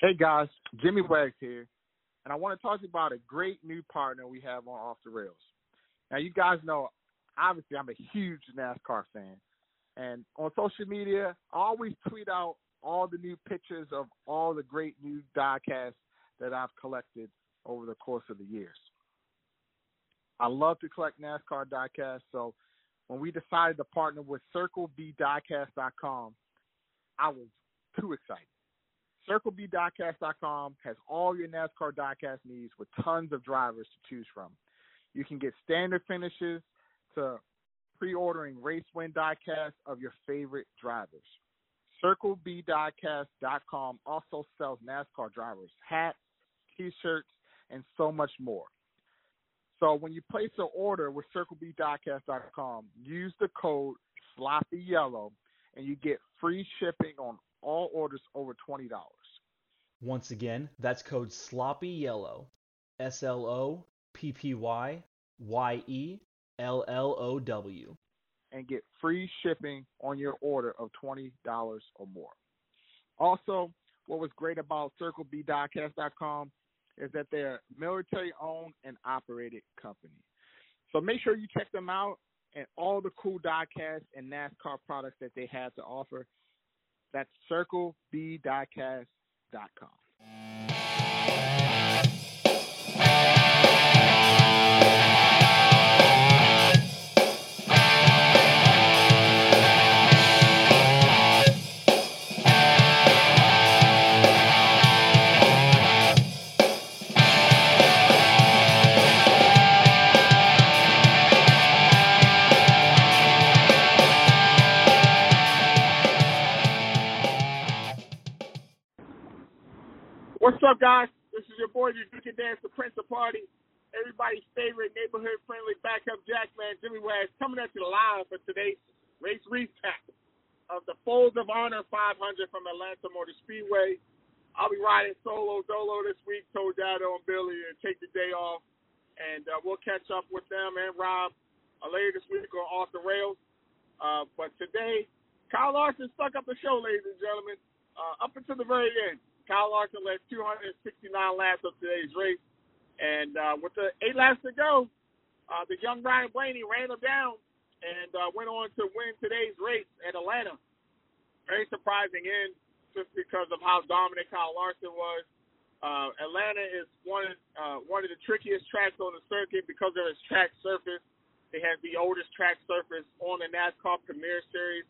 Hey guys, Jimmy Wags here, and I want to talk to you about a great new partner we have on Off the Rails. Now, you guys know, obviously, I'm a huge NASCAR fan, and on social media, I always tweet out all the new pictures of all the great new diecasts that I've collected over the course of the years. I love to collect NASCAR diecasts, so when we decided to partner with CircleBDiecast.com, I was too excited. CircleBDiecast.com has all your NASCAR diecast needs with tons of drivers to choose from. You can get standard finishes to pre-ordering race win diecasts of your favorite drivers. CircleBDiecast.com also sells NASCAR drivers hats, t-shirts, and so much more. So when you place an order with CircleBDiecast.com, use the code Sloppy Yellow, and you get free shipping on all orders over twenty dollars. Once again, that's code Sloppy Yellow. S L O P P Y Y E L L O W. And get free shipping on your order of $20 or more. Also, what was great about CircleBDiecast.com is that they're military owned and operated company. So make sure you check them out and all the cool diecast and NASCAR products that they have to offer. That's CircleBDiecast.com. What's up, guys? This is your boy, your Duke and Dance, the Prince of Party, everybody's favorite neighborhood friendly backup jackman, Jimmy Wags, coming at you live for today's race recap of the Folds of Honor 500 from Atlanta Motor Speedway. I'll be riding solo dolo this week, told Dado and Billy, and take the day off. And uh, we'll catch up with them and Rob uh, later this week on Off the Rails. Uh, but today, Kyle Larson stuck up the show, ladies and gentlemen, uh, up until the very end. Kyle Larson led 269 laps of today's race. And uh, with the eight laps to go, uh, the young Ryan Blaney ran him down and uh, went on to win today's race at Atlanta. Very surprising end just because of how dominant Kyle Larson was. Uh, Atlanta is one uh, one of the trickiest tracks on the circuit because of its track surface. It has the oldest track surface on the NASCAR Premier Series,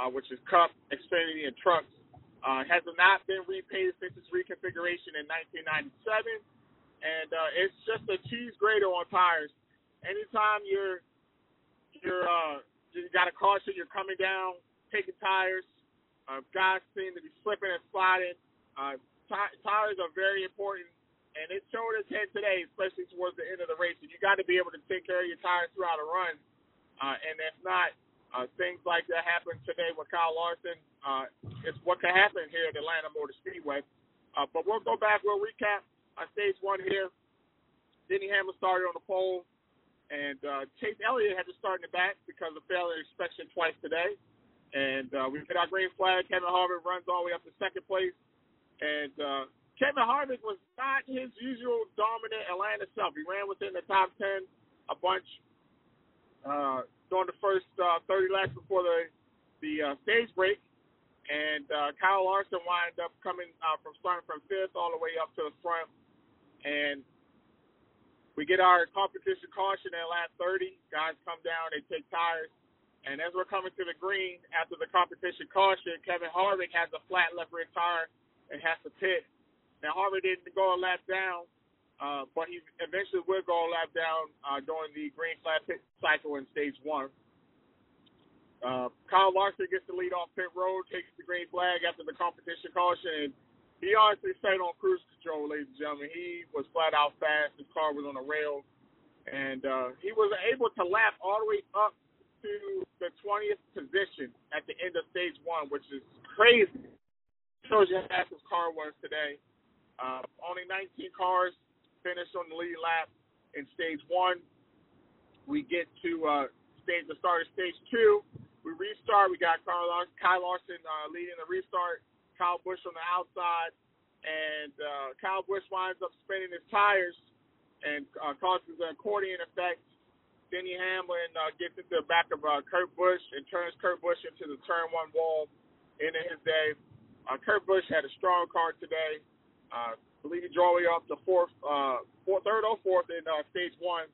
uh, which is Cup, Xfinity, and Trucks. Uh, has not been repainted since its reconfiguration in 1997, and uh, it's just a cheese grater on tires. Anytime you're you're uh, you got a caution, you're coming down, taking tires. Uh, guys seem to be slipping and sliding. Uh, t- tires are very important, and it showed its head today, especially towards the end of the race. And you got to be able to take care of your tires throughout a run, uh, and if not, uh, things like that happened today with Kyle Larson. Uh, it's what can happen here at Atlanta Motor Speedway. Uh, but we'll go back. We'll recap on stage one here. Denny Hamlin started on the pole, and uh, Chase Elliott had to start in the back because of failure inspection twice today. And uh, we get our green flag. Kevin Harvick runs all the way up to second place. And uh, Kevin Harvick was not his usual dominant Atlanta self. He ran within the top 10 a bunch. Uh, during the first uh, 30 laps before the the uh, stage break, and uh, Kyle Larson wound up coming uh, from starting from fifth all the way up to the front, and we get our competition caution at lap 30. Guys come down, they take tires, and as we're coming to the green after the competition caution, Kevin Harvick has a flat left rear tire and has to pit. Now Harvick didn't go a lap down, uh, but he eventually will go a lap down uh, during the green flag pit cycle in stage one. Uh, Kyle Larson gets the lead off pit road, takes the green flag after the competition caution, and he honestly stayed on cruise control, ladies and gentlemen. He was flat out fast. His car was on the rail, and uh, he was able to lap all the way up to the 20th position at the end of stage one, which is crazy. Shows you how fast his car was today. Uh, only 19 cars finished on the lead lap in stage one. We get to uh, stage the start of stage two. We restart. We got Larson, Kyle Larson uh, leading the restart. Kyle Busch on the outside, and uh, Kyle Busch winds up spinning his tires and uh, causes an accordion effect. Denny Hamlin uh, gets into the back of uh, Kurt Busch and turns Kurt Busch into the turn one wall into his day. Uh, Kurt Busch had a strong car today. Uh, I believe he drove off the fourth, uh, fourth, third or fourth in uh, stage one.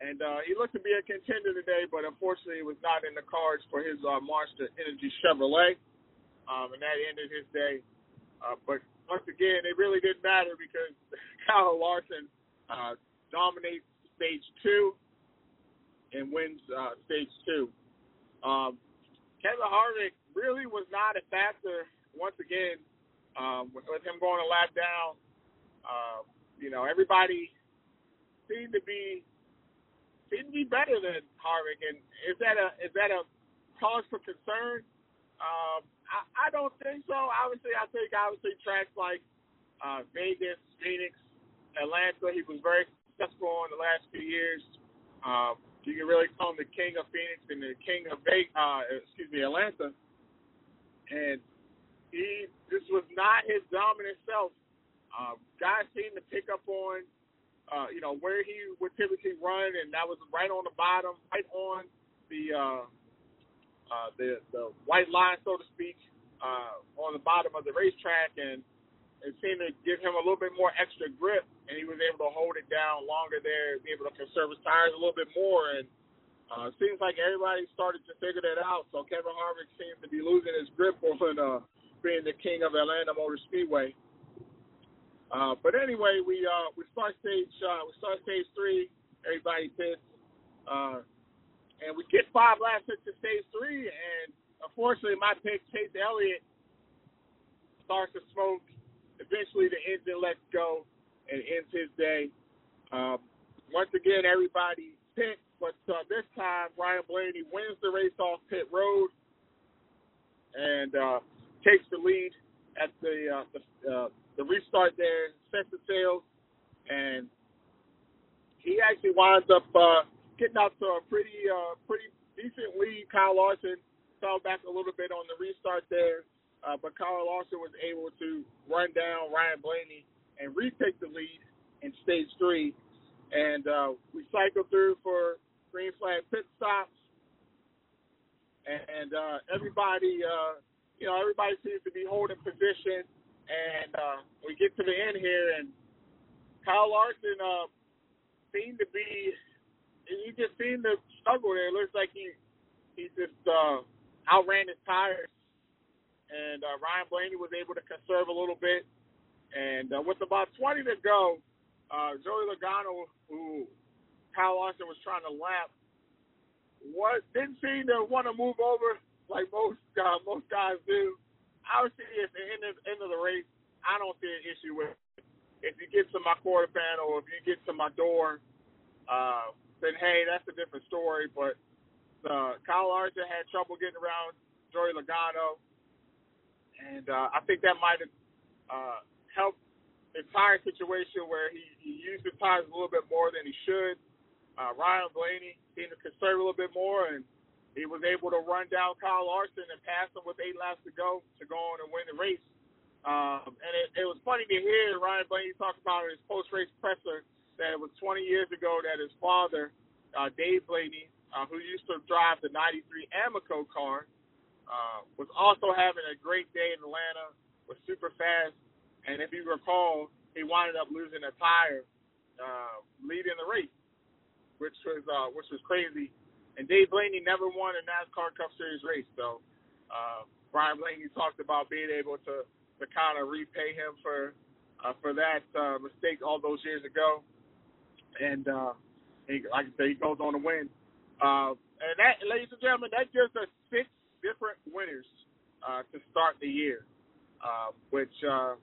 And uh, he looked to be a contender today, but unfortunately it was not in the cards for his uh, Monster Energy Chevrolet. Um, and that ended his day. Uh, but once again, it really didn't matter because Kyle Larson uh, dominates stage two and wins uh, stage two. Um, Kevin Harvick really was not a factor once again um, with, with him going a lap down. Uh, you know, everybody seemed to be seemed to be better than Harvick, and is that a is that a cause for concern? Um, I, I don't think so. Obviously, I think obviously tracks like uh, Vegas, Phoenix, Atlanta, he was very successful in the last few years. Um, you can really call him the king of Phoenix and the king of Vegas, uh, excuse me, Atlanta. And he, this was not his dominant self. Um, guys seem to pick up on, uh, you know, where he would typically run, and that was right on the bottom, right on the uh, uh, the the white line, so to speak, uh, on the bottom of the racetrack, and it seemed to give him a little bit more extra grip, and he was able to hold it down longer there, be able to conserve his tires a little bit more, and uh, seems like everybody started to figure that out. So Kevin Harvick seems to be losing his grip on uh, being the king of Atlanta Motor Speedway. Uh, but anyway, we uh, we start stage uh, we start stage three. Everybody pits, uh, and we get five laps into stage three, and unfortunately, my pick Chase Elliott starts to smoke. Eventually, the engine lets go and ends his day. Um, once again, everybody pits, but uh, this time Ryan Blaney wins the race off pit road and takes the lead at the the, the restart there, sets the sails, and he actually winds up uh, getting out to a pretty uh, pretty decent lead. Kyle Larson fell back a little bit on the restart there, uh, but Kyle Larson was able to run down Ryan Blaney and retake the lead in stage three. And uh, we cycled through for green flag pit stops, and uh, everybody, uh, you know, everybody seems to be holding position and uh, we get to the end here, and Kyle Larson uh, seemed to be, he just seemed to struggle there. It looks like he he just uh, outran his tires, and uh, Ryan Blaney was able to conserve a little bit. And uh, with about 20 to go, uh, Joey Logano, who Kyle Larson was trying to lap, what didn't seem to want to move over like most uh, most guys do obviously at the end of, end of the race, I don't see an issue with it. If you get to my quarter panel, or if you get to my door, uh, then hey, that's a different story. But uh, Kyle Larson had trouble getting around Joey Logano, and uh, I think that might have uh, helped the tire situation where he, he used his tires a little bit more than he should. Uh, Ryan Blaney seemed to conserve a little bit more, and he was able to run down Kyle Larson and pass him with eight laps to go to go on and win the race. Um, and it, it was funny to hear Ryan Blaney talk about his post-race presser that it was 20 years ago that his father, uh, Dave Blaney, uh, who used to drive the 93 Amoco car, uh, was also having a great day in Atlanta, was super fast, and if you recall, he wound up losing a tire uh, leading the race, which was uh, which was crazy and Dave Blaney never won a NASCAR Cup Series race. So uh, Ryan Blaney talked about being able to to kind of repay him for uh, for that uh, mistake all those years ago. And uh, he, like I say, he goes on to win. Uh, and that, ladies and gentlemen, that gives us six different winners uh, to start the year, uh, which uh,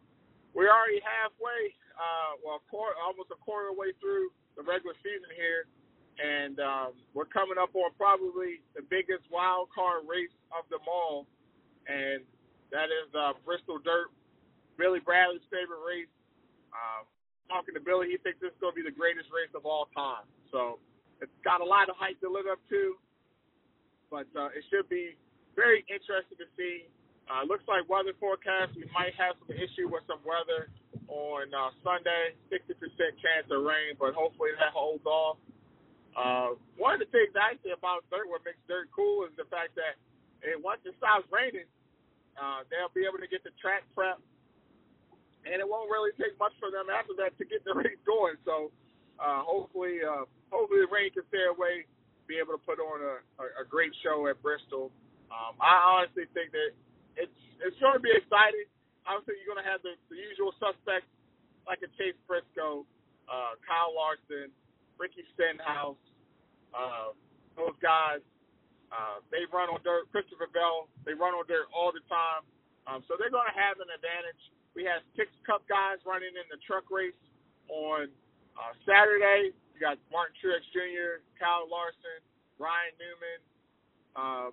we're already halfway, uh, well, quarter, almost a quarter way through the regular season here and um, we're coming up on probably the biggest wild card race of them all, and that is uh, Bristol Dirt, Billy Bradley's favorite race. Um, talking to Billy, he thinks this is going to be the greatest race of all time. So it's got a lot of hype to live up to, but uh, it should be very interesting to see Uh, looks like weather forecast, we might have some issue with some weather on uh, Sunday, 60% chance of rain, but hopefully that holds off. Uh, one of the things actually about dirt, what makes dirt cool is the fact that it, once it stops raining, uh, they'll be able to get the track prep, and it won't really take much for them after that to get the race going. So uh, hopefully, uh, hopefully the rain can stay away, be able to put on a, a, a great show at Bristol. Um, I honestly think that it's it's going to be exciting. Obviously, you're going to have the, the usual suspects like a Chase Briscoe, uh, Kyle Larson, Ricky Stenhouse, uh, those guys. Uh, they run on dirt. Christopher Bell, they run on dirt all the time. Um, so they're going to have an advantage. We have six Cup guys running in the truck race on uh, Saturday. You got Martin Truex Jr., Kyle Larson, Ryan Newman, uh,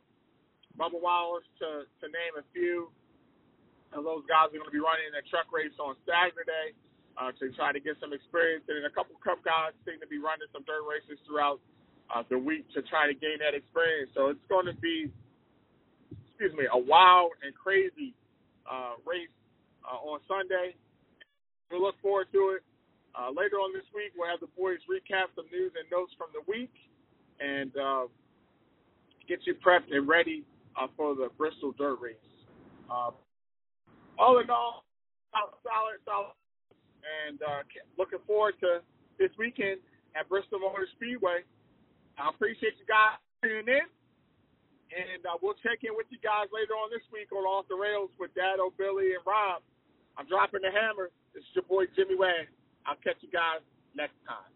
Bubba Wallace, to, to name a few. And those guys are going to be running in a truck race on Saturday uh, to try to get some experience. And a couple of Cup guys seem to be running some dirt races throughout uh, the week to try to gain that experience. So it's going to be, excuse me, a wild and crazy uh, race uh, on Sunday. We look forward to it. Uh, later on this week, we'll have the boys recap some news and notes from the week and uh, get you prepped and ready uh, for the Bristol Dirt Race. Uh, all in all, solid, solid, and uh, looking forward to this weekend at Bristol Motor Speedway. I appreciate you guys tuning in, and uh, we'll check in with you guys later on this week on Off the Rails with Dado, Billy, and Rob. I'm dropping the hammer. This is your boy Jimmy Wags. I'll catch you guys next time.